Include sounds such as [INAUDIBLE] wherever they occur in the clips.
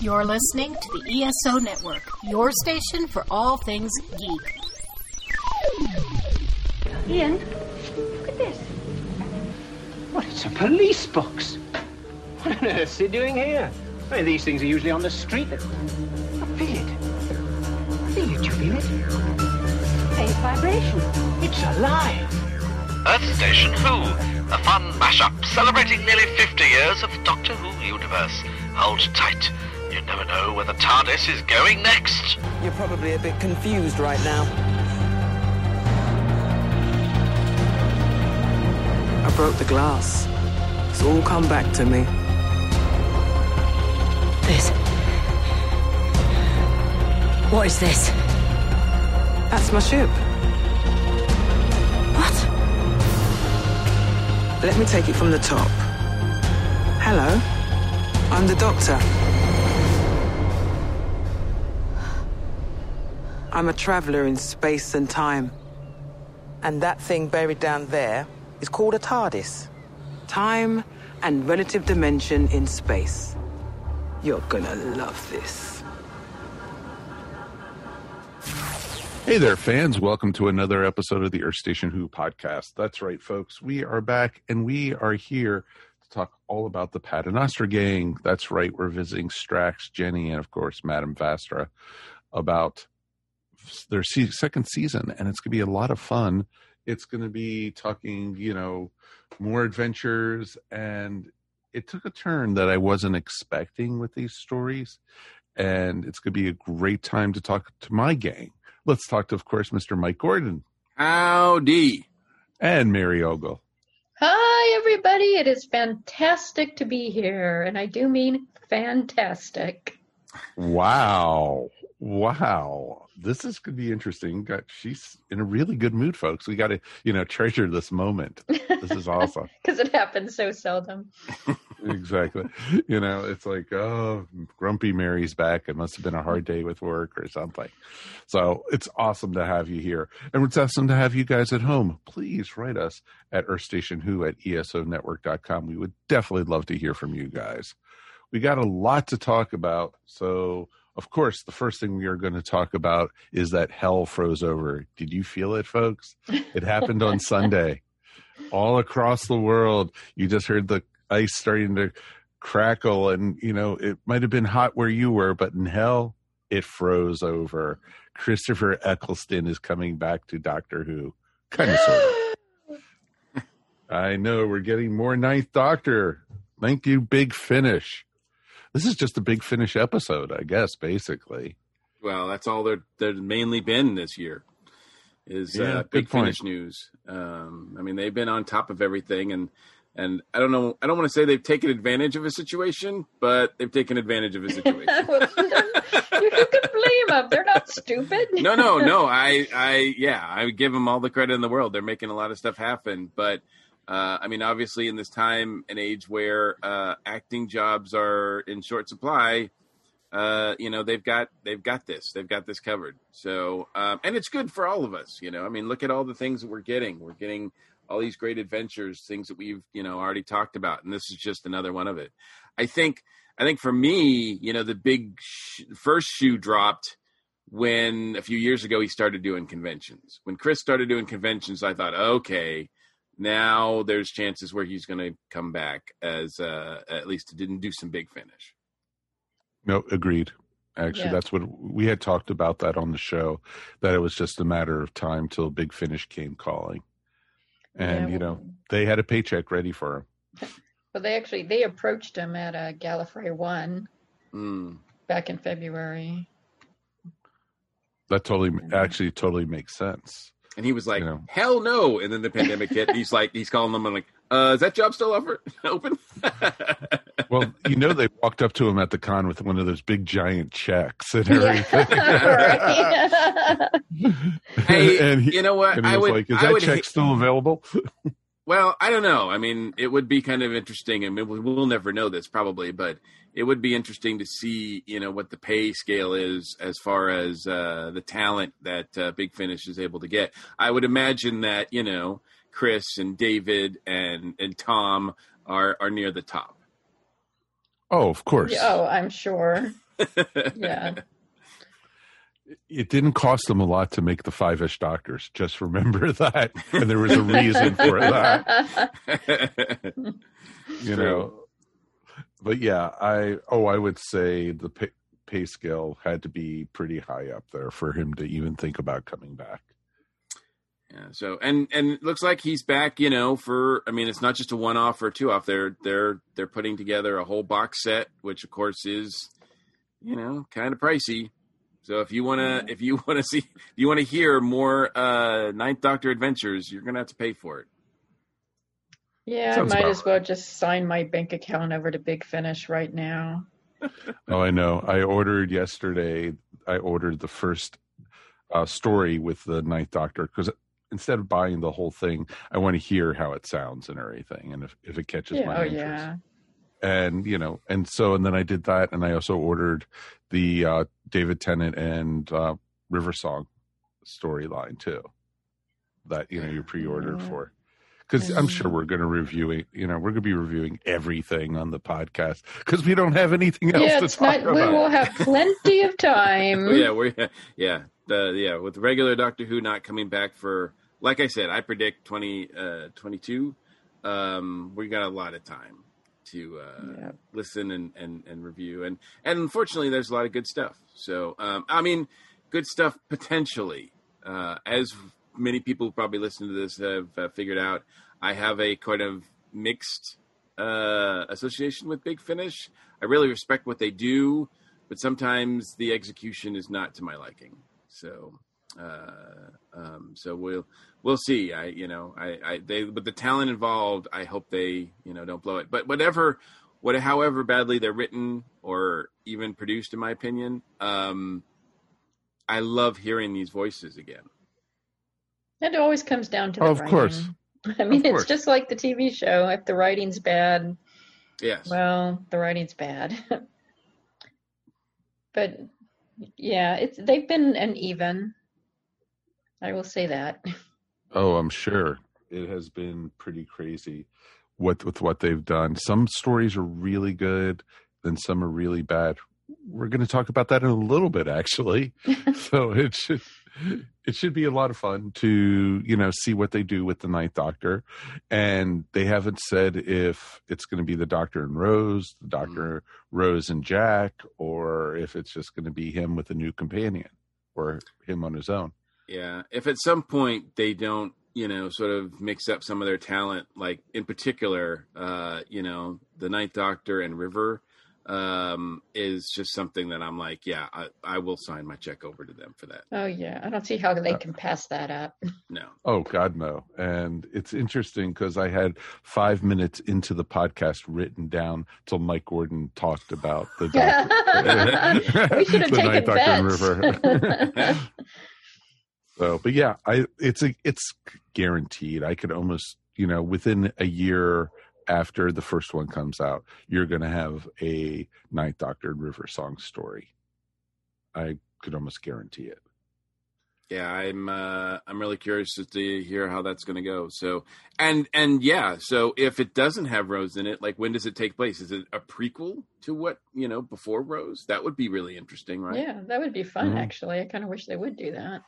You're listening to the ESO Network, your station for all things geek. Ian, look at this. What, it's a police box. What on earth's he doing here? I mean, these things are usually on the street. I feel it. I feel it. You feel it? Faint vibration. It's alive. Earth Station Who, a fun mashup celebrating nearly 50 years of the Doctor Who universe. Hold tight. You never know where the TARDIS is going next. You're probably a bit confused right now. I broke the glass. It's all come back to me. This. What is this? That's my ship. What? Let me take it from the top. Hello, I'm the doctor. I'm a traveler in space and time. And that thing buried down there is called a TARDIS. Time and relative dimension in space. You're gonna love this. Hey there, fans. Welcome to another episode of the Earth Station Who podcast. That's right, folks. We are back and we are here to talk all about the Paternoster gang. That's right. We're visiting Strax, Jenny, and of course, Madame Vastra about their se- second season, and it's going to be a lot of fun. It's going to be talking, you know, more adventures, and it took a turn that I wasn't expecting with these stories. And it's going to be a great time to talk to my gang. Let's talk to, of course, Mr. Mike Gordon Howdy. and Mary Ogle. Hi, everybody. It is fantastic to be here. And I do mean fantastic. Wow. Wow. This is going to be interesting. Got, she's in a really good mood, folks. We got to, you know, treasure this moment. This is awesome. [LAUGHS] Because it happens so seldom. [LAUGHS] exactly. You know, it's like, oh, grumpy Mary's back. It must have been a hard day with work or something. So it's awesome to have you here. And it's awesome to have you guys at home. Please write us at earthstationwho at E esonetwork.com. We would definitely love to hear from you guys. We got a lot to talk about. So, of course, the first thing we are going to talk about is that hell froze over. Did you feel it, folks? It happened on [LAUGHS] Sunday. All across the world, you just heard the ice starting to crackle, and you know it might have been hot where you were, but in hell, it froze over. Christopher Eccleston is coming back to Doctor Who, kind of sort of. [GASPS] I know we're getting more Ninth Doctor. Thank you, Big Finish. This is just a Big Finish episode, I guess, basically. Well, that's all they're they've mainly been this year. Is Yeah, uh, big point. finish news. Um, I mean, they've been on top of everything, and and I don't know. I don't want to say they've taken advantage of a situation, but they've taken advantage of a situation. [LAUGHS] [LAUGHS] you can blame them. They're not stupid. no, no, no. [LAUGHS] I, I, yeah, I give them all the credit in the world. They're making a lot of stuff happen. But, uh, I mean, obviously, in this time and age where uh, acting jobs are in short supply, uh, you know, they've got they've got this. They've got this covered. So, um, and it's good for all of us. You know, I mean, look at all the things that we're getting. We're getting all these great adventures, things that we've you know already talked about, and this is just another one of it. I think. I think for me, you know, the big sh- first shoe dropped when a few years ago he started doing conventions. When Chris started doing conventions, I thought, okay, now there's chances where he's going to come back as uh, at least to didn't do some big finish. No, agreed. Actually, Yeah. that's what we had talked about that on the show, that it was just a matter of time till Big Finish came calling. And, Yeah, you know, they had a paycheck ready for him. [LAUGHS] Well, they actually they approached him at a Gallifrey one Mm. back in February. That totally, actually, totally makes sense. And he was like, You know. "Hell no!" And then the pandemic hit. He's like, he's calling them. I'm like, uh, "Is that job still offer [LAUGHS] open?" [LAUGHS] Well, you know, they walked up to him at the con with one of those big giant checks and everything. [LAUGHS] Right. Hey, and he, you know what? and he I was would. like, "Is I that check hate- still available?" Well, I don't know. I mean, it would be kind of interesting. I mean, we'll, we'll never know this probably, but it would be interesting to see, you know, what the pay scale is as far as uh, the talent that uh, Big Finish is able to get. I would imagine that, you know, Chris and David and and Tom are are near the top. oh, of course. oh, I'm sure. [LAUGHS] Yeah. It didn't cost them a lot to make the five ish doctors. Just remember [LAUGHS] that. And there was a reason for that. you know but yeah i oh i would say the pay, pay scale had to be pretty high up there for him to even think about coming back Yeah. So and and it looks like he's back. You know, for I mean, it's not just a one off or two off. They're they're they're putting together a whole box set, which of course is, you know, kind of pricey. So if you wanna if you [LAUGHS] wanna see if you wanna hear more uh Ninth Doctor adventures, you're gonna have to pay for it. Yeah, Sounds I might as well just sign my bank account over to Big Finish right now. [LAUGHS] oh i know i ordered yesterday i ordered the first uh, story with the ninth doctor because instead of buying the whole thing i want to hear how it sounds and everything and if, if it catches Yeah, my oh interest yeah. And you know and so and then i did that and i also ordered the uh david tennant and uh river song storyline too that you know you pre-ordered Yeah. for because i'm sure Mhm. we're going to review it you know we're going to be reviewing everything on the podcast because we don't have anything else Yeah, to talk not. We will have plenty of time. [LAUGHS] Yeah, we're yeah the yeah with regular Doctor Who not coming back for like I said, I predict 20, uh, 22. Um, we got a lot of time to uh, Yeah. listen and, and and review and and unfortunately there's a lot of good stuff. So um, I mean, good stuff potentially. Uh, as many people probably listen to this have uh, figured out, I have a kind of mixed uh, association with Big Finish. I really respect what they do, but sometimes the execution is not to my liking. So, uh, um, so we'll we'll see. I you know I, I they with the talent involved, I hope they you know don't blow it. But whatever, what however badly they're written or even produced, in my opinion, um, I love hearing these voices again. It always comes down to the Oh, of writing. course. [LAUGHS] I mean, Of it's course. just like the TV show. If the writing's bad, Yes. well, the writing's bad. [LAUGHS] but yeah, it's they've been an even. I will say that. [LAUGHS] Oh, I'm sure it has been pretty crazy what with what they've done. Some stories are really good, then some are really bad. We're going to talk about that in a little bit, actually. [LAUGHS] so it should it should be a lot of fun to you know see what they do with the Ninth Doctor, and they haven't said if it's going to be the Doctor and Rose, the hmm. Doctor Rose and Jack, or if it's just going to be him with a new companion or him on his own. Yeah, if at some point they don't, you know, sort of mix up some of their talent, like in particular, uh, you know, the Ninth Doctor and River, um, is just something that I'm like, yeah, I, I will sign my check over to them for that. Oh yeah, I don't see how they can pass that up. [LAUGHS] No, Oh God, no! And it's interesting because I had five minutes into the podcast written down till Mike Gordon talked about the [LAUGHS] doctor. we should have [LAUGHS] taken Ninth Doctor and bets. River. So, but yeah, I it's a it's guaranteed. I could almost you know within a year after the first one comes out, you're going to have a Ninth Doctor and River song story. I could almost guarantee it. yeah, I'm, uh, I'm really curious to hear how that's going to go. So, and and yeah, so if it doesn't have Rose in it, like when does it take place? Is it a prequel to what you know before Rose? That would be really interesting, right? yeah, that would be fun. Mhm. Actually, I kind of wish they would do that.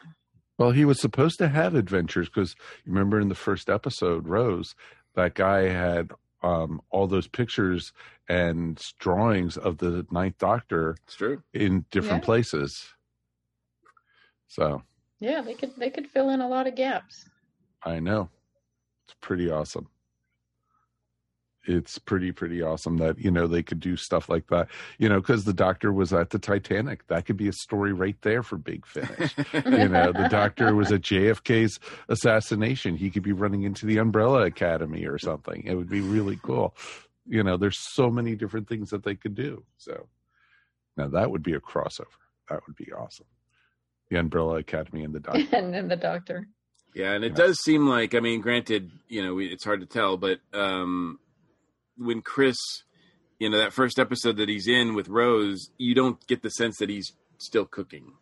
Well, he was supposed to have adventures because you remember in the first episode, Rose, that guy had um, all those pictures and drawings of the Ninth Doctor It's true. in different Yeah. places. So Yeah, they could they could fill in a lot of gaps. I know it's pretty awesome. It's pretty pretty awesome that you know they could do stuff like that. You know, because the Doctor was at the Titanic. That could be a story right there for Big Finish. you know the doctor was at jfk's assassination he could be running into the umbrella academy or something it would be really cool you know there's so many different things that they could do so now that would be a crossover that would be awesome the umbrella academy and the [LAUGHS] doctor and then the doctor. Yeah, and it Yeah. does seem like I mean, granted, you know, we, it's hard to tell, but um, when Chris, you know, that first episode that he's in with Rose, you don't get the sense that he's still cooking.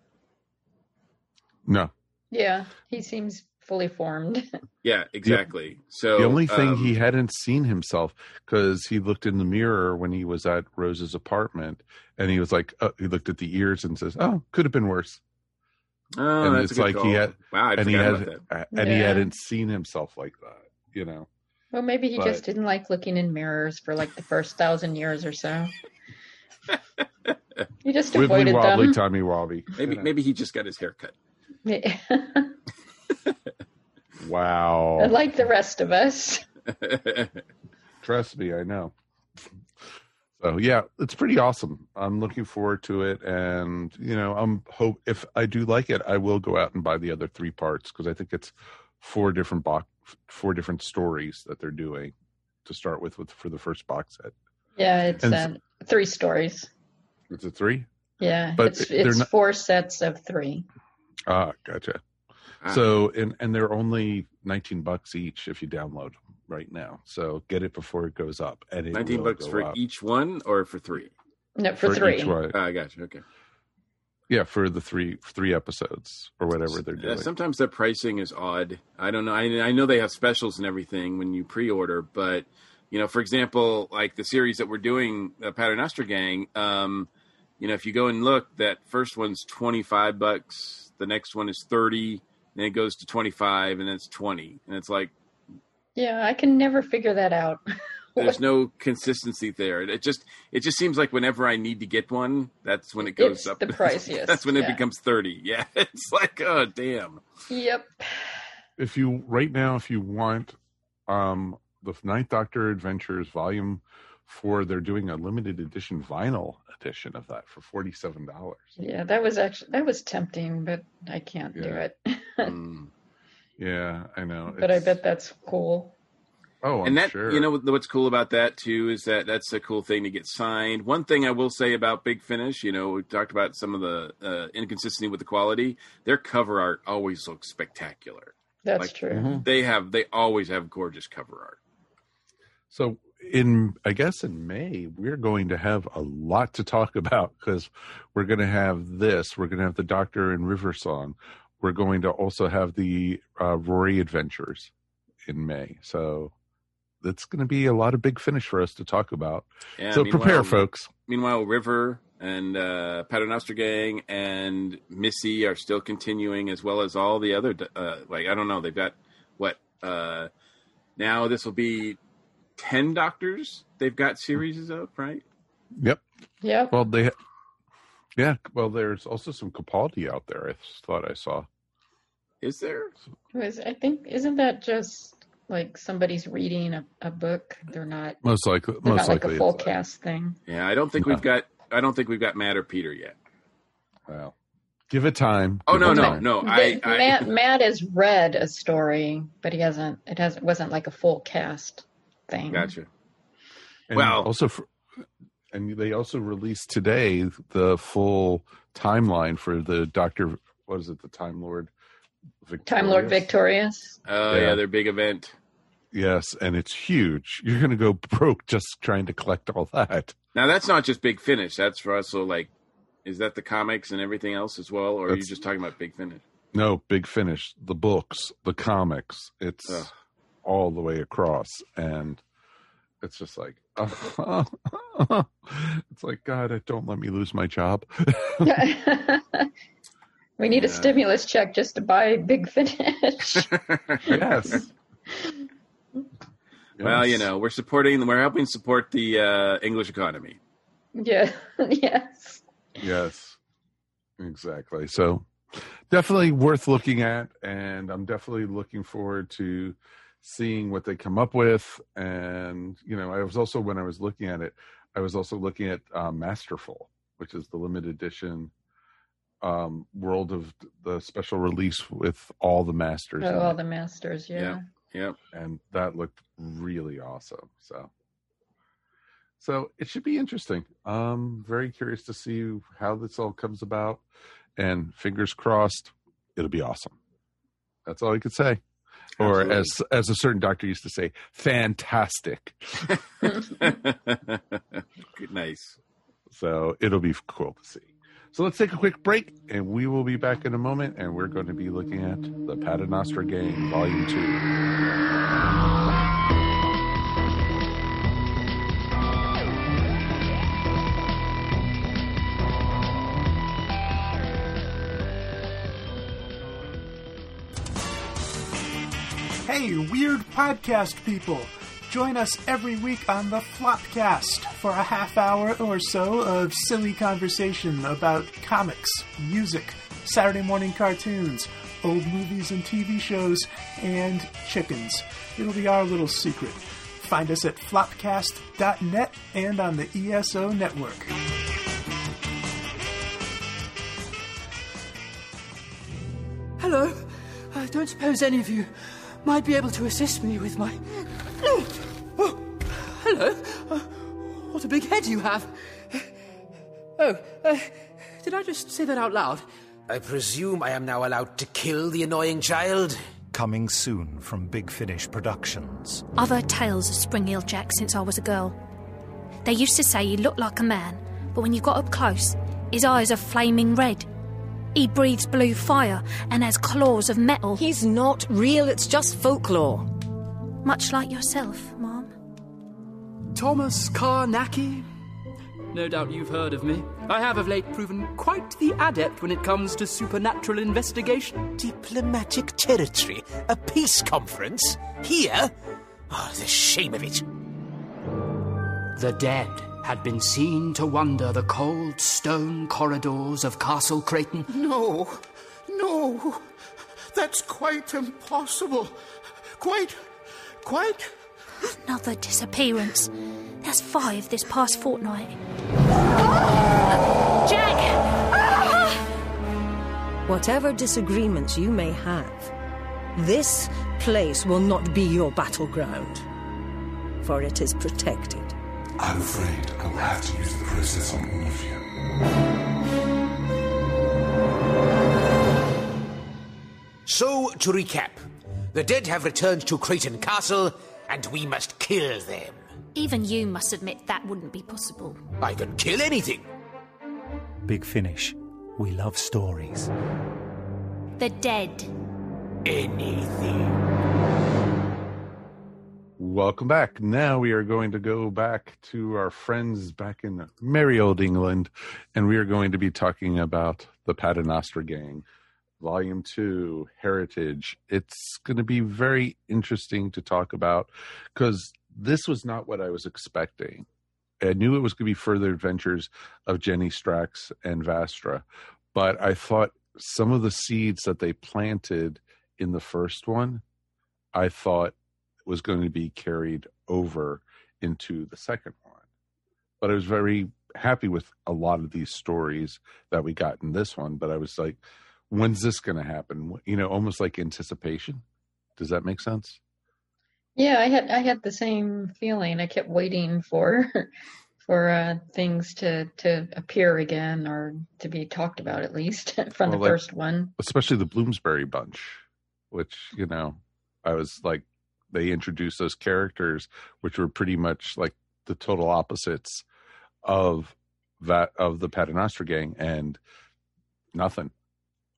no Yeah, he seems fully formed. [LAUGHS] Yeah, exactly. So the only thing um, he hadn't seen himself because he looked in the mirror when he was at Rose's apartment, and he was like, uh, he looked at the ears and says, "Oh, could have been worse." Oh, and that's it's a good like he had- wow, I and he had, about that. and he hadn't seen himself like that. You know, well, maybe he But- just didn't like looking in mirrors for like the first thousand years or so. he just wibbly avoided wobbly, them. Tommy Wobby. Maybe You know. maybe he just got his hair cut. [LAUGHS] Wow. like the rest of us. [LAUGHS] Trust me, I know. So yeah, it's pretty awesome. I'm looking forward to it, and you know, I'm hope if I do like it, I will go out and buy the other three parts because I think it's four different box, four different stories that they're doing to start with, with for the first box set. Yeah, it's And- um, three stories. It's a three. Yeah, But it's it's not- four sets of three. Ah, gotcha. Ah. So and and they're only 19 bucks each if you download them right now. So get it before it goes up, and it Nineteen bucks for up. each one or for three? No, for, three. each one. Ah, I got you. Okay. Yeah, for the three three episodes or whatever they're Yeah, doing. sometimes their pricing is odd. I don't know. I, I know they have specials and everything when you pre-order, but you know, for example, like the series that we're doing, uh, Paternoster Gang. Um, you know, if you go and look, that first one's twenty five bucks. The next one is thirty. Then it goes to twenty five, and then it's twenty. And it's like Yeah, I can never figure that out. [LAUGHS] there's no consistency there. It just it just seems like whenever I need to get one, that's when it goes It's up. the [LAUGHS] priciest, that's when it yeah. becomes thirty. [LAUGHS] Yeah, it's like oh damn. Yep. if you right now, if you want um the Ninth Doctor Adventures Volume Four, they're doing a limited edition vinyl edition of that for forty seven dollars. Yeah, that was actually that was tempting, but I can't do it. [LAUGHS] Mm. Yeah, I know. but I bet that's cool. Oh, I'm and that sure. you know what's cool about that too is that that's a cool thing to get signed. One thing I will say about Big Finish, you know, we talked about some of the uh, inconsistency with the quality. Their cover art always looks spectacular. That's Like- true. Mhm. They have they always have gorgeous cover art. So in I guess in May we're going to have a lot to talk [LAUGHS] about because we're going to have this. We're going to have the Doctor and River Song. We're going to also have the uh, Rory Adventures in May. So it's going to be a lot of big finish for us to talk about. Yeah, so prepare, folks. Meanwhile, River and uh, Paternoster Gang and Missy are still continuing, as well as all the other. Uh, like I don't know, they've got what uh, now? This will be ten Doctors. They've got series of right. Yep. Yeah. Well, they. Yeah. Well, there's also some Capaldi out there. I thought I saw. Is there? Was I think isn't that just like somebody's reading a, a book? They're not Most likely. they're Most not like a full it's- uh, cast thing. Yeah, I don't think No. we've got. I don't think we've got Matt or Peter yet. Well, give it time. Oh Give no no time. no! I, The- I Matt Matt has read a story, but he hasn't. It hasn't wasn't like a full cast thing. gotcha. And Well- also, for, and they also released today the full timeline for the Doctor. What is it? The Time Lord. Time Lord Victorious? Victorious. Oh Yeah. yeah, their big event. Yes, and it's huge. You're going to go broke just trying to collect all that. Now that's not just Big Finish. That's for also like, is that the comics and everything else as well, or are you just talking about Big Finish? No, big finish. The books, the comics. It's Ugh. all the way across, and it's just like, [LAUGHS] it's like God, don't let me lose my job. [LAUGHS] [LAUGHS] we need a stimulus check just to buy Big Finish. [LAUGHS] yes. Well, you know, we're supporting, we're helping support the uh, English economy. yeah. [LAUGHS] yes. Yes, exactly. So definitely worth looking at, and I'm definitely looking forward to seeing what they come up with. And you know, I was also when I was looking at it, I was also looking at uh, Masterful, which is the limited edition um, world of the special release with all the masters, Oh, all it. the masters. Yeah. Yeah. Yep. and that looked really awesome. So. So it should be interesting. Um, very curious to see how this all comes about, and fingers crossed, it'll be awesome. That's all I could say. Or Absolutely. as as a certain doctor used to say, fantastic. [LAUGHS] Good, nice. So it'll be cool to see. So let's take a quick break, and we will be back in a moment. And we're going to be looking at the Paternoster Gang, Volume Two. Hey, weird podcast people! Join us every week on the Flopcast for a half hour or so of silly conversation about comics, music, Saturday morning cartoons, old movies and TV shows, and chickens. It'll be our little secret. Find us at flopcast.net and on the ESO network. Hello. I don't suppose any of you might be able to assist me with my. Oh, oh, hello. Uh, what a big head you have. Oh, uh, did I just say that out loud? I presume I am now allowed to kill the annoying child? Coming soon from Big Finish Productions. I've heard tales of Spring-heeled Jack since I was a girl. They used to say he looked like a man, but when you got up close, his eyes are flaming red. He breathes blue fire and has claws of metal. He's not real, it's just folklore. Much like yourself, Mom. Thomas Carnacki? No doubt you've heard of me. I have of late proven quite the adept when it comes to supernatural investigation. Diplomatic territory? A peace conference? Here? Oh, the shame of it. The dead had been seen to wander the cold stone corridors of Castle Creighton. No, no, that's quite impossible. Quite, quite. Another disappearance. That's five this past fortnight. Jack! Whatever disagreements you may have, this place will not be your battleground, for it is protected. I'm afraid I will have to use the process on all of you. So, to recap, the dead have returned to Creighton Castle, and we must kill them. Even you must admit that wouldn't be possible. I can kill anything. Big Finish. We love stories. The dead. Anything. Welcome back. Now we are going to go back to our friends back in merry old England, and we are going to be talking about the Paternoster Gang, Volume 2, Heritage. It's going to be very interesting to talk about because this was not what I was expecting. I knew it was going to be further adventures of Jenny Strax and Vastra, but I thought some of the seeds that they planted in the first one, I thought was going to be carried over into the second one. But I was very happy with a lot of these stories that we got in this one. But I was like, when's this going to happen? You know, almost like anticipation. Does that make sense? Yeah, I had I had the same feeling. I kept waiting for [LAUGHS] for uh, things to to appear again or to be talked about at least [LAUGHS] from Well, the like- first one. Especially the Bloomsbury bunch, which, you know, I was like, they introduced those characters, which were pretty much like the total opposites of that of the Paternoster gang and nothing.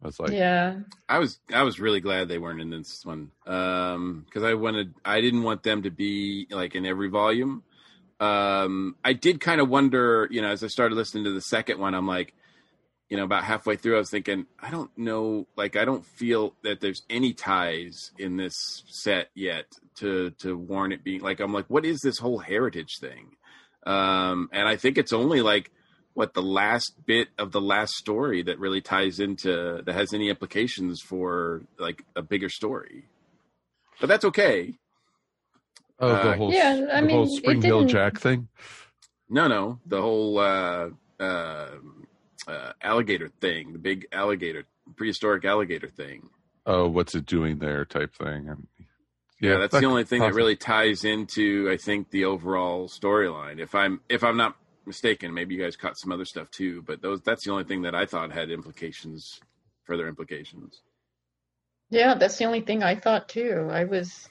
I was like, yeah, I was I was really glad they weren't in this one um because I wanted I didn't want them to be like in every volume. Um I did kind of wonder, you know, as I started listening to the second one, I'm like, you know, about halfway through, I was thinking, I don't know, like I don't feel that there's any ties in this set yet to to warrant it being like I'm like, what is this whole heritage thing? Um and I think it's only like what the last bit of the last story that really ties into that has any implications for like a bigger story. But that's okay. oh, the Uh, whole, Yeah, I the mean, it Spring-heeled Jack thing. No, no, the whole uh, uh, uh, alligator thing, the big alligator, prehistoric alligator thing. Oh, what's it doing there? Type thing. And Yeah, that's that the only thing that really ties into, I think, the overall storyline. If I'm if I'm not mistaken, maybe you guys caught some other stuff too, but those that's the only thing that I thought had implications, further implications. yeah, that's the only thing I thought too. I was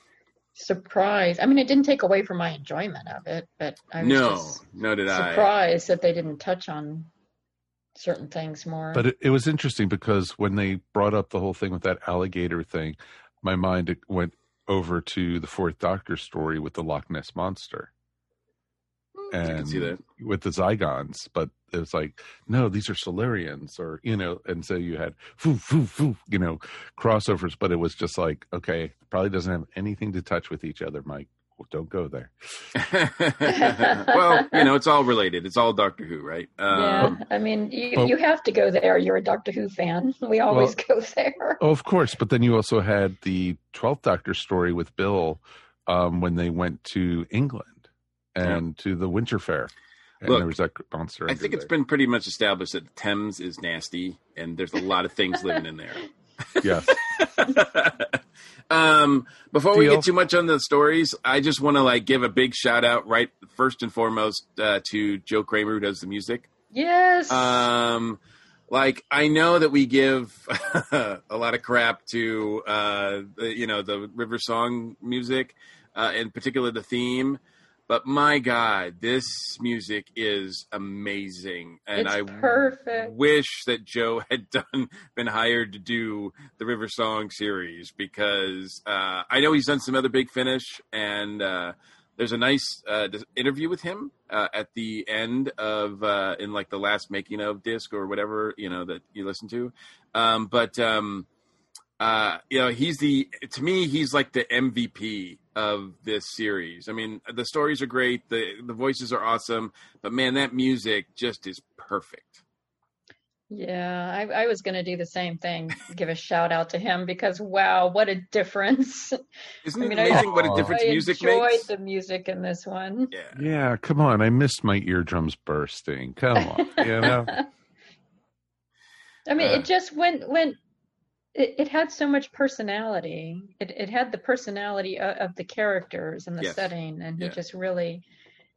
surprised. I mean, it didn't take away from my enjoyment of it, but I was no, just no, did I. surprised that they didn't touch on certain things more. But it, it was interesting because when they brought up the whole thing with that alligator thing, my mind went over to the Fourth Doctor story with the Loch Ness monster. And can see that. with the Zygons, but it was like, no, these are Silurians, or you know, and so you had foo foo foo, you know, crossovers, but it was just like, okay, probably doesn't have anything to touch with each other, Mike. Well, don't go there. [LAUGHS] well, you know, it's all related. It's all Doctor Who, right? yeah, Um, I mean, you, well- you have to go there. You're a Doctor Who fan. We always go there. Oh, of course, but then you also had the Twelfth Doctor story with Bill um, when they went to England and to the Winter Fair, and Look, there was that monster. I think it's there. been pretty much established that the Thames is nasty, and there's a lot of things living in there. yes. [LAUGHS] Um, before we get too much on the stories, I just want to like give a big shout out, right? First and foremost, uh, to Joe Kraemer who does the music. Yes. Um, like I know that we give [LAUGHS] a lot of crap to uh, the, you know the River Song music, uh, in particular the theme. But my God, this music is amazing, and It's I perfect. wish that Joe [LAUGHS] had done been hired to do the River Song series because uh, I know he's done some other Big Finish, and uh, there's a nice uh, interview with him uh, at the end of uh, in like the last making of disc or whatever you know that you listen to. Um, but um, uh, you know, he's the to me he's like the MVP of this series. I mean, the stories are great, the the voices are awesome, but man, that music just is perfect. Yeah, I, I was going to do the same thing. Give a shout out to him because wow, what a difference! [LAUGHS] Isn't I it mean, amazing I, what a difference I music enjoyed makes? the music in this one. Yeah. Yeah, come on. I missed my eardrums bursting. Come on, you know. [LAUGHS] I mean, Uh. it just went went. It, it had so much personality. It it had the personality of, of the characters and the Yes. setting, and he Yeah. just really,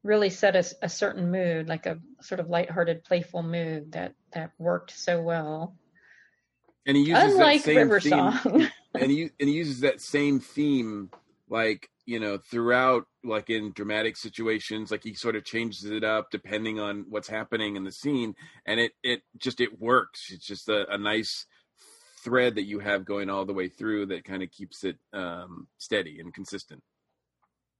really set a, a certain mood, like a sort of lighthearted, playful mood that that worked so well. and he uses Unlike that same River theme, Song. [LAUGHS] and he and he uses that same theme like you know throughout like in dramatic situations like he sort of changes it up depending on what's happening in the scene and it it just it works it's just a, a nice thread that you have going all the way through that kind of keeps it um steady and consistent.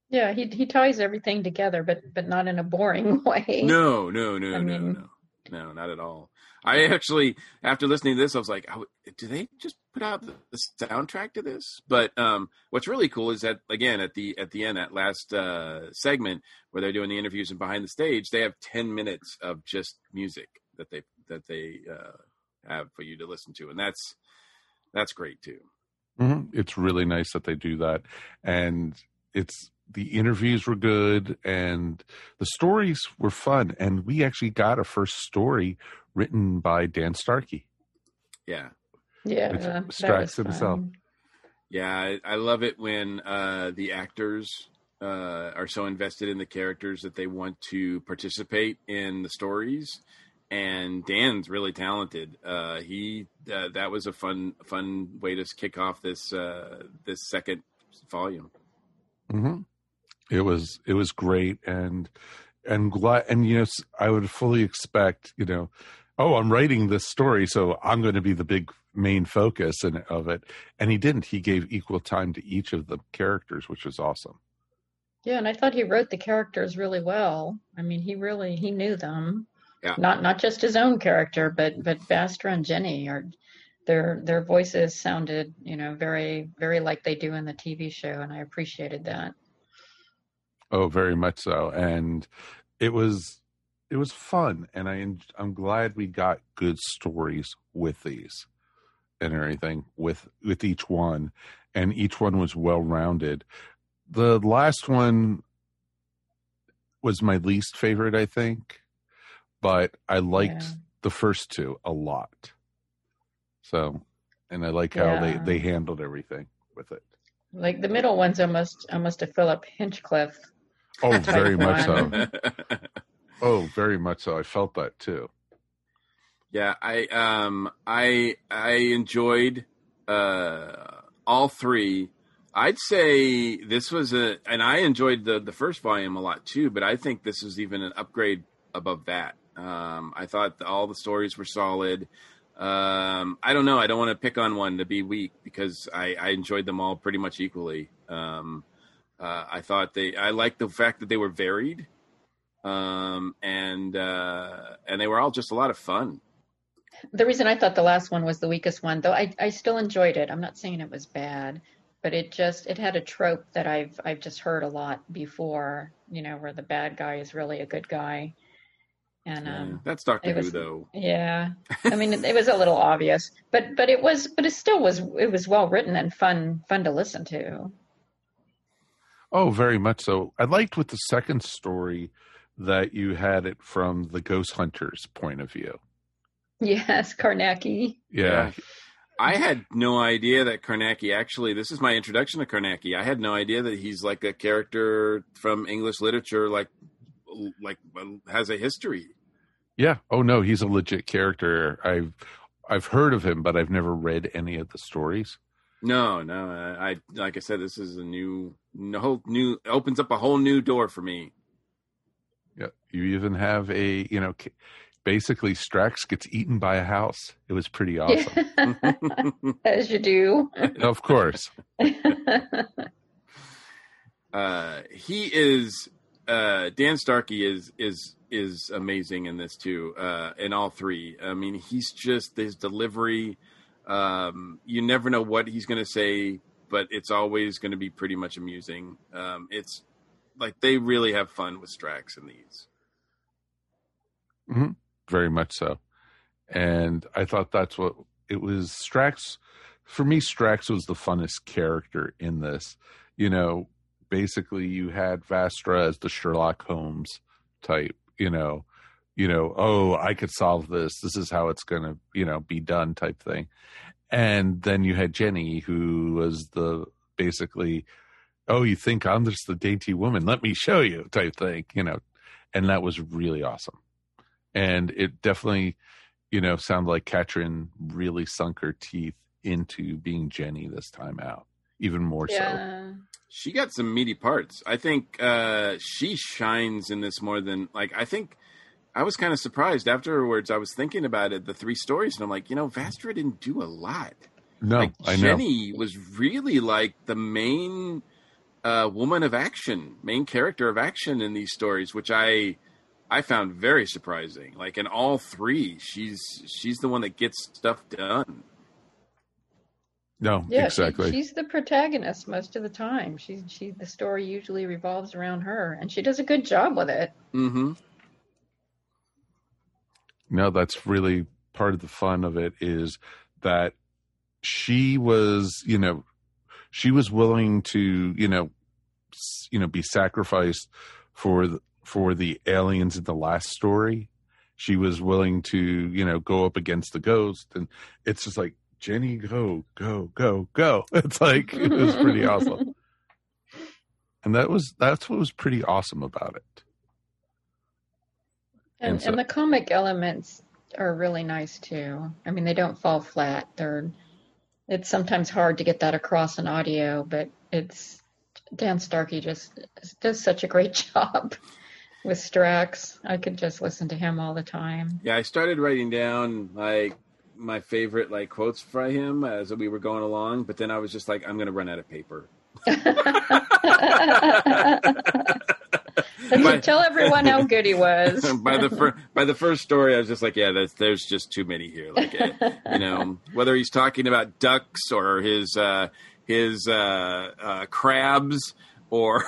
Yeah, he he ties everything together, but but not in a boring [LAUGHS] way. no no no I no mean- no. No not at all. I actually after listening to this i was like oh, do they just put out the, soundtrack to this? But um what's really cool is that again at the at the end that last uh segment where they're doing the interviews and behind the stage they have 10 minutes of just music that they that they uh have for you to listen to and that's that's great too hmm It's really nice that they do that, and it's the interviews were good, and the stories were fun, and we actually got a first story written by Dan Starkey. yeah Yeah, Which Strax himself. fun. Yeah, I, I love it when uh, the actors uh, are so invested in the characters that they want to participate in the stories. And Dan's really talented. Uh, he uh, that was a fun fun way to kick off this uh, this second volume. hmm It was it was great, and and glad, and you know, s- I would fully expect, you know, oh, I'm writing this story, so I'm going to be the big main focus and of it, and he didn't. He gave equal time to each of the characters, which was awesome. Yeah, and I thought he wrote the characters really well. I mean, he really he knew them. Yeah. Not not just his own character, but but Vastra and Jenny are their their voices sounded, you know, very very like they do in the TV show, and I appreciated that. Oh, very much so, and it was it was fun, and I I'm glad we got good stories with these and everything with with each one, and each one was well rounded. The last one was my least favorite, I think, but I liked Yeah. the first two a lot. So, and I like how Yeah. they they handled everything with it. Like the middle one's almost almost a Philip Hinchcliffe. Oh, [LAUGHS] very much so. [LAUGHS] Oh, very much so. I felt that too. Yeah, I um I I enjoyed uh all three. I'd say this was a and I enjoyed the the first volume a lot too, but I think this is even an upgrade above that. Um, I thought all the stories were solid. Um, I don't know. I don't want to pick on one to be weak because I, I enjoyed them all pretty much equally. Um, uh, I thought they. I liked the fact that they were varied, um, and uh, and they were all just a lot of fun. The reason I thought the last one was the weakest one, though I, I still enjoyed it. I'm not saying it was bad, but it just it had a trope that I've I've just heard a lot before, you know, where the bad guy is really a good guy. And um That's Doctor it was- Who, though. yeah. I mean it, [LAUGHS] it was a little obvious, but but it was but it still was it was well written and fun fun to listen to. Oh, very much so. I liked with the second story that you had it from the ghost hunter's point of view. Yes, Karnacki. Yeah. I had no idea that Karnacki actually. This is my introduction to Karnacki. I had no idea that he's like a character from English literature, like like has a history. Yeah. Oh no, he's a legit character. I've I've heard of him, but I've never read any of the stories. No, no. I, I like I said, this is a new, whole new opens up a whole new door for me. Yeah. You even have a you know, basically Strax gets eaten by a house. It was pretty awesome. [LAUGHS] As you do. of course. [LAUGHS] uh he is uh Dan Starkey is is is amazing in this too uh in all three I mean he's just his delivery um you never know what he's going to say but it's always going to be pretty much amusing um it's like they really have fun with Strax in these hmm Very much so. And I thought that's what it was. Strax, for me, Strax was the funnest character in this. You know, basically, you had Vastra as the Sherlock Holmes type. You know, you know, oh, I could solve this. This is how it's going to, you know, be done type thing. And then you had Jenny, who was the basically, oh, you think I'm just the dainty woman? Let me show you type thing. You know, and that was really awesome and it definitely you know sounded like Catrin really sunk her teeth into being Jenny this time out even more so she got some meaty parts. I think uh, she shines in this more than like I think. I was kind of surprised afterwards. I was thinking about it, the three stories, and I'm like, you know, Vastra didn't do a lot. no like I know Jenny was really like the main uh, woman of action, main character of action in these stories, which I I found very surprising. Like in all three, she's she's the one that gets stuff done. No Yeah, exactly she, she's the protagonist most of the time. She she the story usually revolves around her, and she does a good job with it. Mm-hmm. no that's really part of the fun of it is that she was you know she was willing to you know you know be sacrificed for the, for the aliens in the last story she was willing to you know go up against the ghost and it's just like jenny go go go go [LAUGHS] it's like it was pretty awesome [LAUGHS] and that was that's what was pretty awesome about it And, And so- and the comic elements are really nice too. I mean, they don't fall flat. They're it's sometimes hard to get that across in audio, but it's Dan Starkey just does such a great [LAUGHS] job with Strax. I could just listen to him all the time. Yeah, I started writing down like my favorite like quotes from him as we were going along, but then I was just like, I'm gonna run out of paper. [LAUGHS] Let's tell everyone how good he was. [LAUGHS] by the fir- by the first story, I was just like, yeah, that's, there's just too many here. Like, you know, [LAUGHS] whether he's talking about ducks or his uh, his uh, uh, crabs or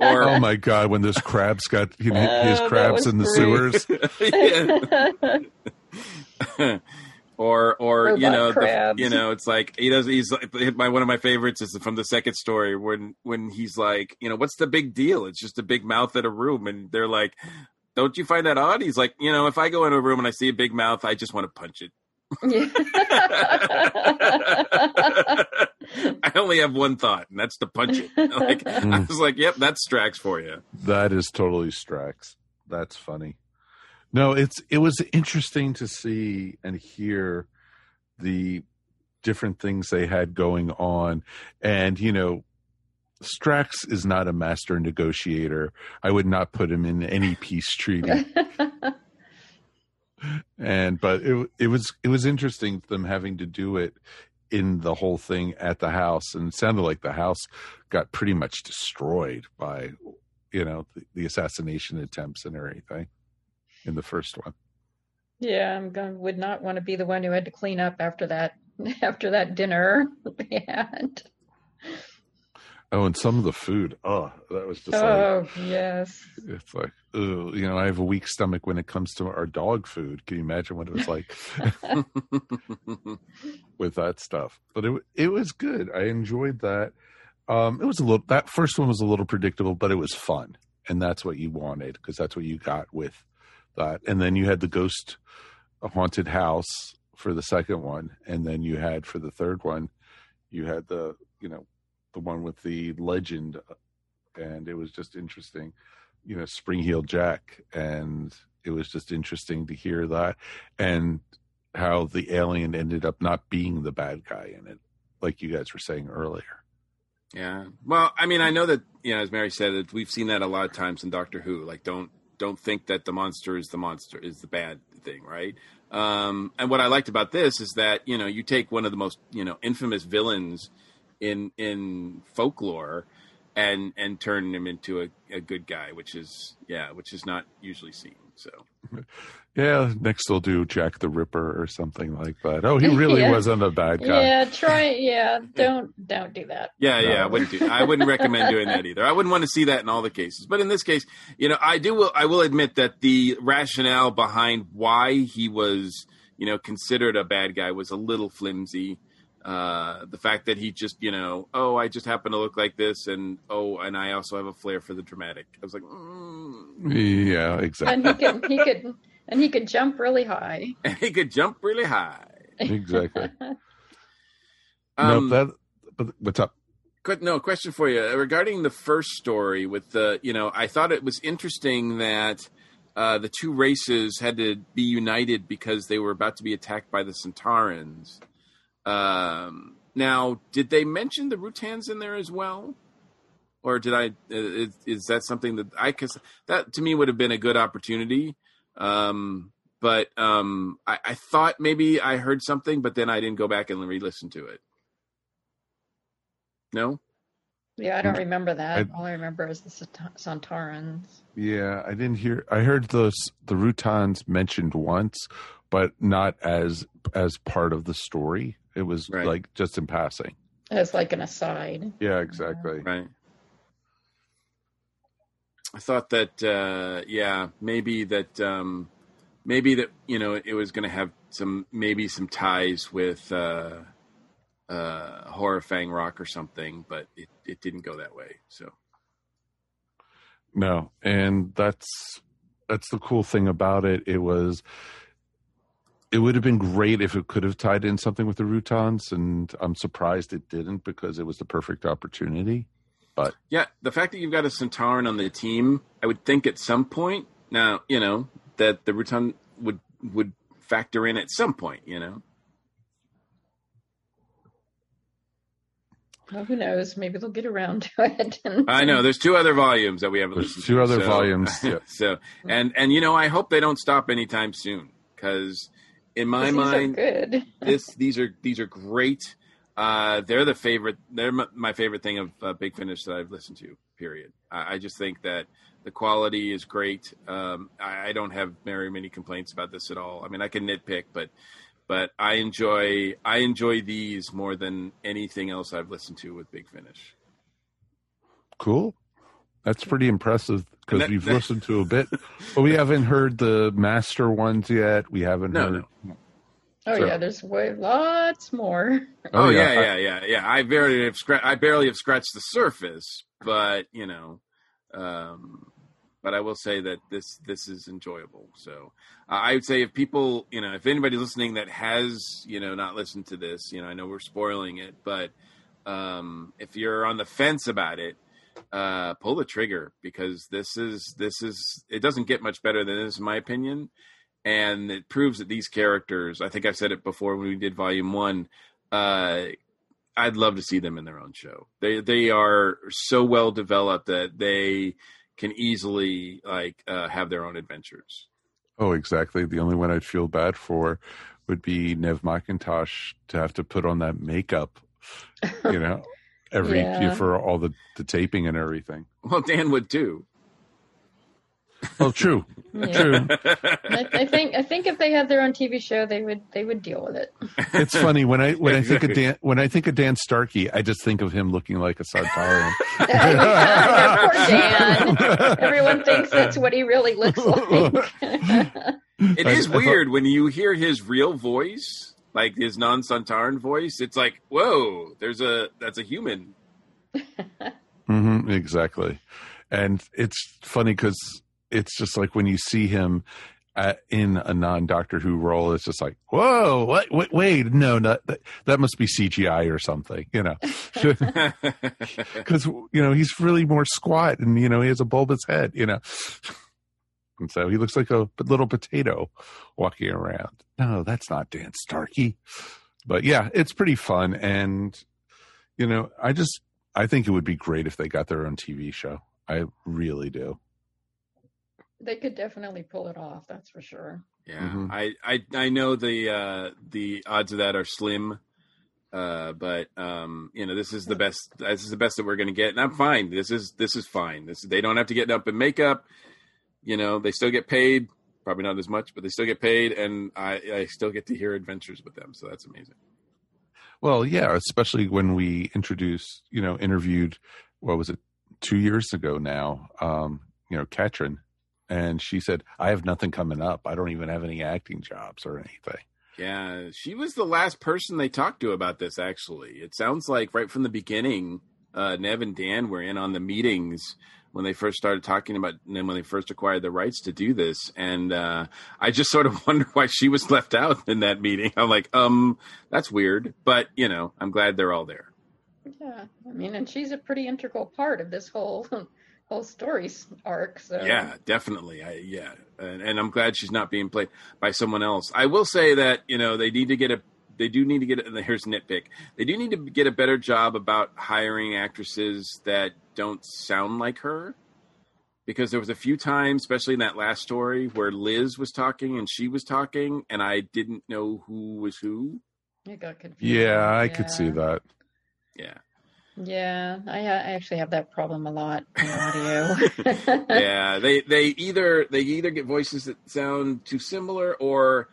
or oh my god when those crabs got you know, his Oh, that crabs in the great. sewers [LAUGHS] Yeah. or or you know the, you know it's like he does he's like my one of my favorites is from the second story when when he's like you know what's the big deal it's just a big mouth in a room and they're like don't you find that odd he's like you know if i go in a room and i see a big mouth i just want to punch it [LAUGHS] i only have one thought and that's to punch it like i Mm. was like yep that's strax for you That is totally Strax. That's funny. No, it's it was interesting to see and hear the different things they had going on. And, you know, Strax is not a master negotiator. I would not put him in any [LAUGHS] peace treaty. and but it it was it was interesting them having to do it in the whole thing at the house, and it sounded like the house got pretty much destroyed by you know the, the assassination attempts and everything in the first one. Yeah, I'm going would not want to be the one who had to clean up after that [LAUGHS] after that dinner [LAUGHS] had. Oh, and some of the food. Oh, that was just Oh like yes. it's like ugh, you know I have a weak stomach when it comes to our dog food. Can you imagine what it was like [LAUGHS] with that stuff? But it it was good. I enjoyed that. Um, it was a little that first one was a little predictable, but it was fun, and that's what you wanted because that's what you got with that. And then you had the ghost haunted house for the second one, and then you had for the third one, you had the you know the one with the legend, and it was just interesting, you know, Spring-heeled Jack, and it was just interesting to hear that and how the alien ended up not being the bad guy in it, like you guys were saying earlier. Yeah. Well, I mean, I know that you know, as Mary said, we've seen that a lot of times in Doctor Who. Like, don't don't think that the monster is the monster is the bad thing, right? Um, and what I liked about this is that you know you take one of the most you know infamous villains in in folklore and and turn him into a, a good guy, which is yeah, which is not usually seen. So [LAUGHS] Yeah, next they'll do Jack the Ripper or something like that. Oh, he [LAUGHS] really Yeah. wasn't a bad guy. Yeah, try [LAUGHS] yeah, don't don't do that. Yeah, yeah, I wouldn't do. I wouldn't recommend doing that either. I wouldn't want to see that in all the cases, but in this case, you know, I do. I will admit that the rationale behind why he was, you know, considered a bad guy was a little flimsy. Uh, the fact that he just, you know, oh, I just happen to look like this, and oh, and I also have a flair for the dramatic. I was like, mm. Yeah, exactly. And he could he could and he could jump really high. [LAUGHS] and he could jump really high. Exactly. [LAUGHS] Um, no, that. But what's up? Quick, no question for you regarding the first story with the, you know, I thought it was interesting that uh, the two races had to be united because they were about to be attacked by the Sontarans. Um, now, did they mention the Rutans in there as well? Or did I? uh, Is, is that something that I? Cause that to me would have been a good opportunity. Um, but um, I, I thought maybe I heard something, but then I didn't go back and re-listen to it. No. Yeah, I don't remember that. I- All I remember is the Sant- Sontarans. Yeah, I didn't hear. I heard those the Rutans mentioned once, but not as as part of the story. It was like just in passing. As like an aside. Yeah, exactly. Right. I thought that uh yeah, maybe that um maybe that you know it was going to have some maybe some ties with uh uh Horror Fang Rock or something, but it it didn't go that way. So No, and that's that's the cool thing about it. It was it would have been great if it could have tied in something with the Rutans, and I'm surprised it didn't because it was the perfect opportunity. But yeah, the fact that you've got a Sontaran on the team, I would think at some point now, you know, that the Rutan would would factor in at some point, you know. Well, who knows? Maybe they'll get around to it. [LAUGHS] I know there's two other volumes that we haven't There's listened two to. other so- volumes, [LAUGHS] yeah. so and and you know I hope they don't stop anytime soon because in my These are mind good. [LAUGHS] this these are these are great. Uh, they're the favorite. They're my, my favorite thing of uh, Big Finish that I've listened to. Period. I, I just think that the quality is great. Um, I, I don't have very many complaints about this at all. I mean, I can nitpick, but but I enjoy I enjoy these more than anything else I've listened to with Big Finish. cool. That's pretty impressive because we've that- listened to a bit, [LAUGHS] but we haven't heard the master ones yet. We haven't No, heard. Oh So- yeah, there's way lots more. Oh, Oh, yeah, yeah. yeah, yeah, yeah. I barely have scratched. I barely have scratched the surface, but you know, um, but I will say that this this is enjoyable. So uh, I would say if people, you know, if anybody's listening that has you know not listened to this, you know, I know we're spoiling it, but um, if you're on the fence about it, uh, pull the trigger because this is this is it doesn't get much better than this, in my opinion. And it proves that these characters i think i've said it before when we did volume one uh i'd love to see them in their own show. They they are so well developed that they can easily like uh have their own adventures. Oh, exactly. The only one I'd feel bad for would be Neve McIntosh to have to put on that makeup, you know, [LAUGHS] every Yeah. for all the, the taping and everything. Well, Dan would too. Oh, true, Yeah. true. I, I think I think if they had their own TV show, they would they would deal with it. It's funny when I when I think of Dan when I think of Dan Starkey, I just think of him looking like a Sontaran. [LAUGHS] Poor Dan. Everyone thinks that's what he really looks [LAUGHS] like. [LAUGHS] it is I- is I thought- weird when you hear his real voice, like his non-Sontaran voice. It's like, whoa, there's a that's a human. [LAUGHS] hmm exactly, and it's funny because it's just like when you see him at, in a non Doctor Who role, it's just like, whoa, what? Wait, wait no, not, that that must be CGI or something, you know, [LAUGHS] [LAUGHS] because you know he's really more squat and you know he has a bulbous head, you know. And so he looks like a little potato walking around. No, that's not Dan Starkey. But yeah, it's pretty fun. And, you know, I just, I think it would be great if they got their own TV show. I really do. they could definitely pull it off. That's for sure. Yeah, Mhm. I, I I know the uh, the odds of that are slim, uh, but um, you know this is the best. This is the best that we're going to get, and I'm fine. This is this is fine. This they don't have to get up in makeup. You know, they still get paid. Probably not as much, but they still get paid, and I I still get to hear adventures with them. So that's amazing. Well, yeah, especially when we introduced, you know, interviewed, what was it, two years ago now, um, you know, Catrin. And she said, I have nothing coming up. I don't even have any acting jobs or anything. Yeah, she was the last person they talked to about this. Actually, it sounds like right from the beginning, uh, Neve and Dan were in on the meetings when they first started talking about, and when they first acquired the rights to do this. And uh, I just sort of [LAUGHS] wonder why she was left out in that meeting. I'm like, um, that's weird, but you know, I'm glad they're all there. Yeah, I mean, and she's a pretty integral part of this whole [LAUGHS] whole story arc. So Yeah, definitely. I yeah, and, and I'm glad she's not being played by someone else. I will say that you know they need to get a they do need to get here's a nitpick. They do need to get a better job about hiring actresses that don't sound like her. Because there was a few times, especially in that last story, where Liz was talking and she was talking, and I didn't know who was who. it got confusing. Yeah, I could see that. Yeah, Yeah, I, I actually have that problem a lot in [LAUGHS] audio. [LAUGHS] yeah. They they either they either get voices that sound too similar, or,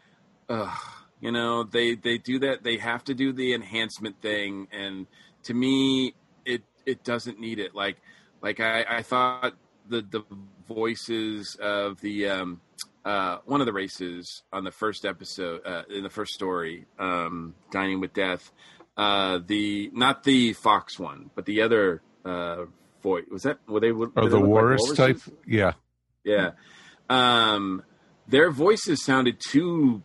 uh, you know, they they do that. They have to do the enhancement thing, and to me, it it doesn't need it. Like like I I thought the the voices of the um uh one of the races on the first episode uh in the first story um dining with death uh the not the fox one but the other uh voice was that were they were Oh, the look like type? Yeah. yeah um their voices sounded too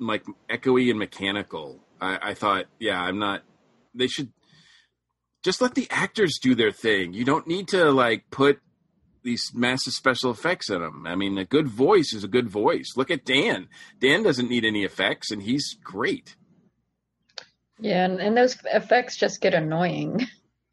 like echoey and mechanical i i thought yeah i'm not they should just let the actors do their thing you don't need to like put these massive special effects in them i mean a good voice is a good voice look at dan dan doesn't need any effects and he's great yeah, and, and those effects just get annoying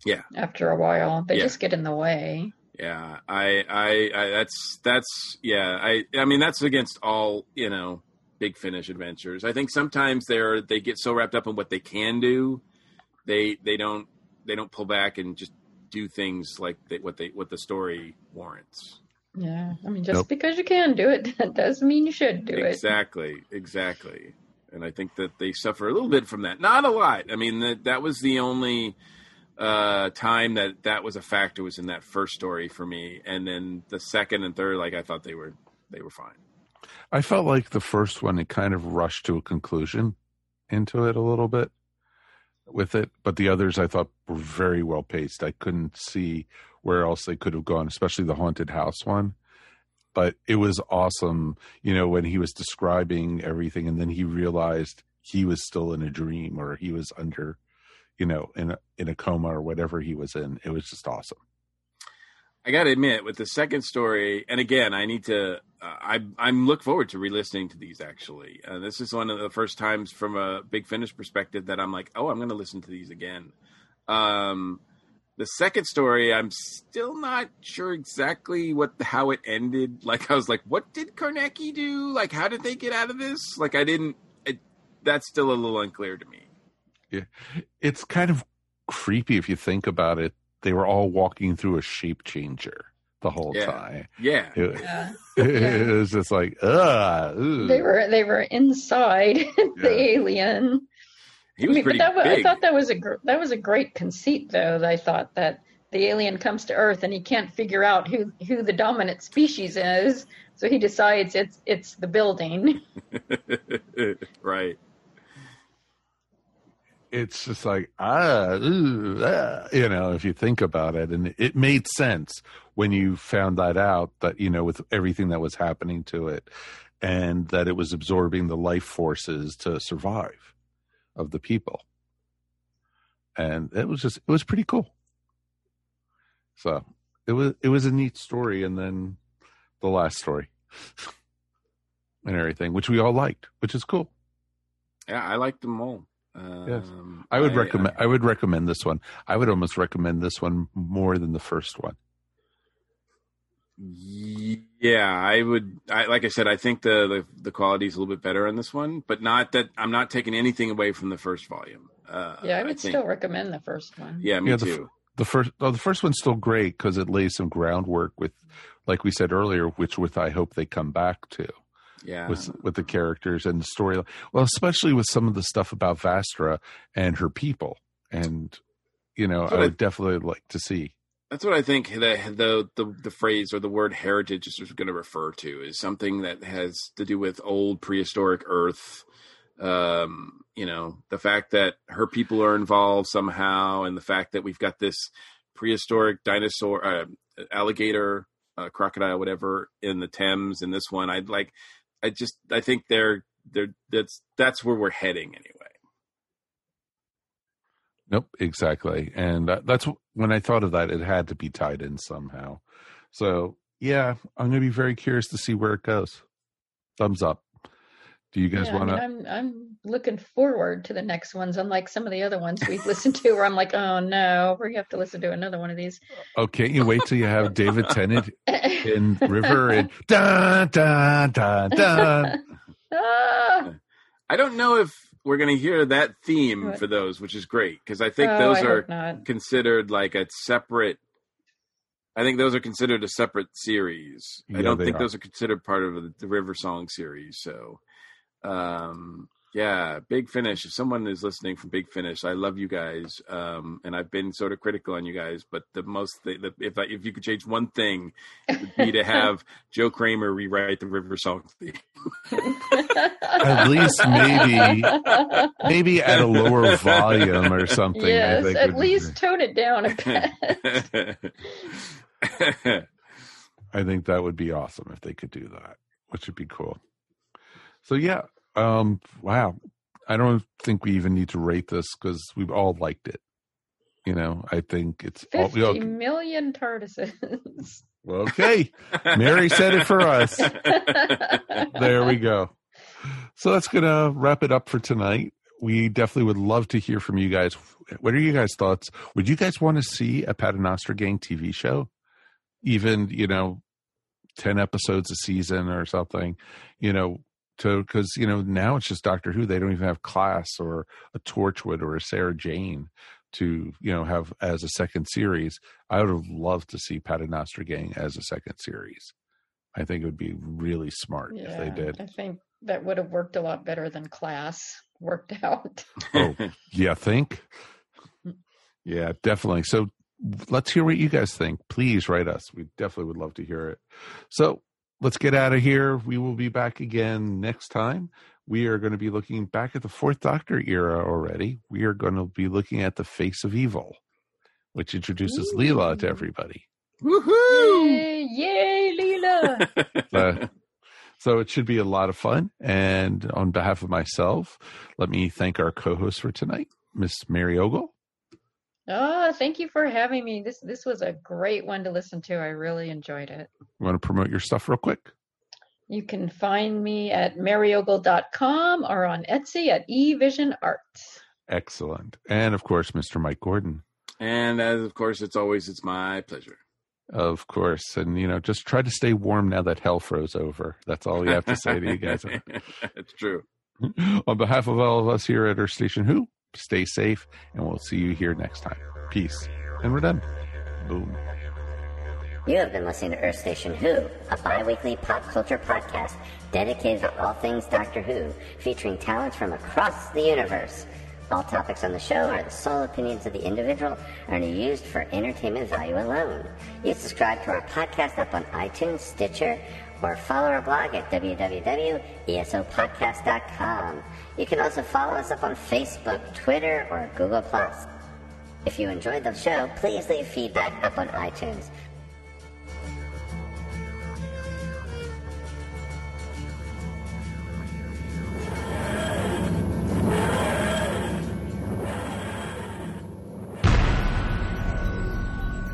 yeah after a while. They Yeah. just get in the way. Yeah, I, I, I, that's, that's, yeah, I, I mean, that's against all, you know, big finish adventures. I think sometimes they're, they get so wrapped up in what they can do, they, they don't, they don't pull back and just do things like they, what they, what the story warrants. Yeah, I mean, just Nope. because you can do it, [LAUGHS] that doesn't mean you should do it. Exactly, exactly. And I think that they suffer a little bit from that. Not a lot. I mean, that that was the only uh time that that was a factor was in that first story for me and then the second and third like i thought they were they were fine I felt like the first one, it kind of rushed to a conclusion into it a little bit with it, but the others I thought were very well paced. I couldn't see where else they could have gone, especially the haunted house one. But it was awesome, you know, when he was describing everything and then he realized he was still in a dream or he was under, you know, in a, in a coma or whatever he was in. It was just awesome. i gotta admit with the second story and again i need to i i'm look forward to re-listening to these actually uh, this is one of the first times from a big finish perspective that i'm like oh i'm gonna listen to these again um the second story, I'm still not sure exactly what how it ended. [LAUGHS] Like I was like, what did Carnacki do? Like how did they get out of this? Like I didn't. It, that's still a little unclear to me. Yeah, it's kind of creepy if you think about it. They were all walking through a shape changer the whole Yeah. time. Yeah. It, Yeah. [LAUGHS] it was just like, ugh. ugh. They were they were inside [LAUGHS] the alien. He was I mean, pretty but that, wa- I thought that was a gr- that was a great conceit, though. I thought that the alien comes to Earth and he can't figure out who who the dominant species is, so he decides it's it's the building. [LAUGHS] right. It's just like ah, ooh, ah, you know if you think about it. And it made sense when you found that out that you know with everything that was happening to it and that it was absorbing the life forces to survive of the people. And it was just it was pretty cool. So it was it was a neat story and then the last story [LAUGHS] and everything which we all liked which is cool. Yeah, I liked them all. Yes. Um, I would recommend. I, would recommend this one. I would almost recommend this one more than the first one. Yeah, I would. I, like I said, I think the, the the quality is a little bit better on this one, but not that I'm not taking anything away from the first volume. Uh, yeah, I would think- still recommend the first one. Yeah, me Yeah, the, too. The first, oh, the first one's still great because it lays some groundwork with, like we said earlier, which with I hope they come back to. Yeah. with with the characters and the story. Well, especially with some of the stuff about Vastra and her people, and you know, I what I- would definitely like to see. That's what I think the the the, the phrase or the word heritage is going to refer to is something that has to do with old prehistoric Earth. Um, you know, the fact that her people are involved somehow, and the fact that we've got this prehistoric dinosaur, uh, alligator, uh, crocodile, whatever, in the Thames. In this one, I'd like. I just I think they're they're that's that's where we're heading anyway. Nope, exactly. And that, that's when I thought of that, it had to be tied in somehow. So yeah, I'm to be very curious to see where it goes. Thumbs up. Do you guys Yeah, want mean, to? I'm I'm looking forward to the next ones, unlike some of the other ones we've listened to, where I'm like, oh no, we have to listen to another one of these. Oh, can't you wait till you have David Tennant [LAUGHS] in River and dun dun dun dun? [LAUGHS] Ah! I don't know if we're going to hear that theme What? for those, which is great because I think Oh, those I are considered like a separate. I think those are considered a separate series. I don't think are. those are considered part of the, the River Song series. So, um, yeah, Big Finish. If someone is listening from Big Finish, I love you guys, um, and I've been sort of critical on you guys. But the most, the, the, if I, if you could change one thing, it would be to [LAUGHS] have Joe Kraemer rewrite the River Song theme. At least maybe maybe at a lower volume or something. I yes, think at would be least tone it down a [LAUGHS] bit. [LAUGHS] I think that would be awesome if they could do that, which would be cool. So yeah, um, wow. I don't think we even need to rate this because we've all liked it. You know, I think it's all, we all, Fifty million TARDISes. okay. Mary said it for us. There we go. So that's gonna wrap it up for tonight. We definitely would love to hear from you guys. What are you guys' thoughts? Would you guys want to see a Paternoster Gang TV show? Even you know, ten episodes a season or something. You know, to because you know now it's just Doctor Who. They don't even have Class or a Torchwood or a Sarah Jane to you know have as a second series. I would have loved to see Paternoster Gang as a second series. I think it would be really smart if they did. I think that would have worked a lot better than class [LAUGHS] worked out. Oh, [LAUGHS] yeah, think? Yeah, definitely. So let's hear what you guys think. Please write us. We definitely would love to hear it. So let's get out of here. We will be back again next time. We are going to be looking back at the Fourth Doctor era already. We are going to be looking at the Face of Evil, which introduces Leela to everybody. Yay, yay, Leela! [LAUGHS] [LAUGHS] Uh, so it should be a lot of fun. And on behalf of myself, let me thank our co-host for tonight, Miss Mary Ogle. Oh, thank you for having me. This this was a great one to listen to. I really enjoyed it. You want to promote your stuff real quick? You can find me at maryogle.com or on Etsy at eVision Arts. Excellent. And of course, Mr. Mike Gordon. And as of course, it's always it's my pleasure. Of course. And, you know, just try to stay warm now that hell froze over. That's all we have to say to you guys. [LAUGHS] it's true. [LAUGHS] On behalf of all of us here at Earth Station Who, stay safe, and we'll see you here next time. Peace. And we're done. Boom. You have been listening to Earth Station Who, a bi weekly pop culture podcast dedicated to all things Doctor Who, featuring talents from across the universe. All topics on the show are the sole opinions of the individual and are used for entertainment value alone. You subscribe to our podcast up on iTunes, Stitcher, or follow our blog at www.esopodcast.com. You can also follow us up on Facebook, Twitter, or Google+. If you enjoyed the show, please leave feedback up on iTunes.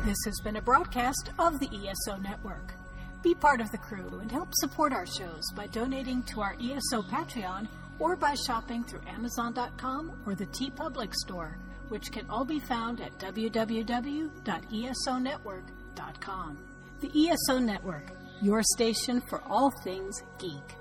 This has been a broadcast of the ESO Network. Be part of the crew and help support our shows by donating to our ESO Patreon or by shopping through Amazon.com or the TeePublic store, which can all be found at www.esonetwork.com. The ESO Network, your station for all things geek.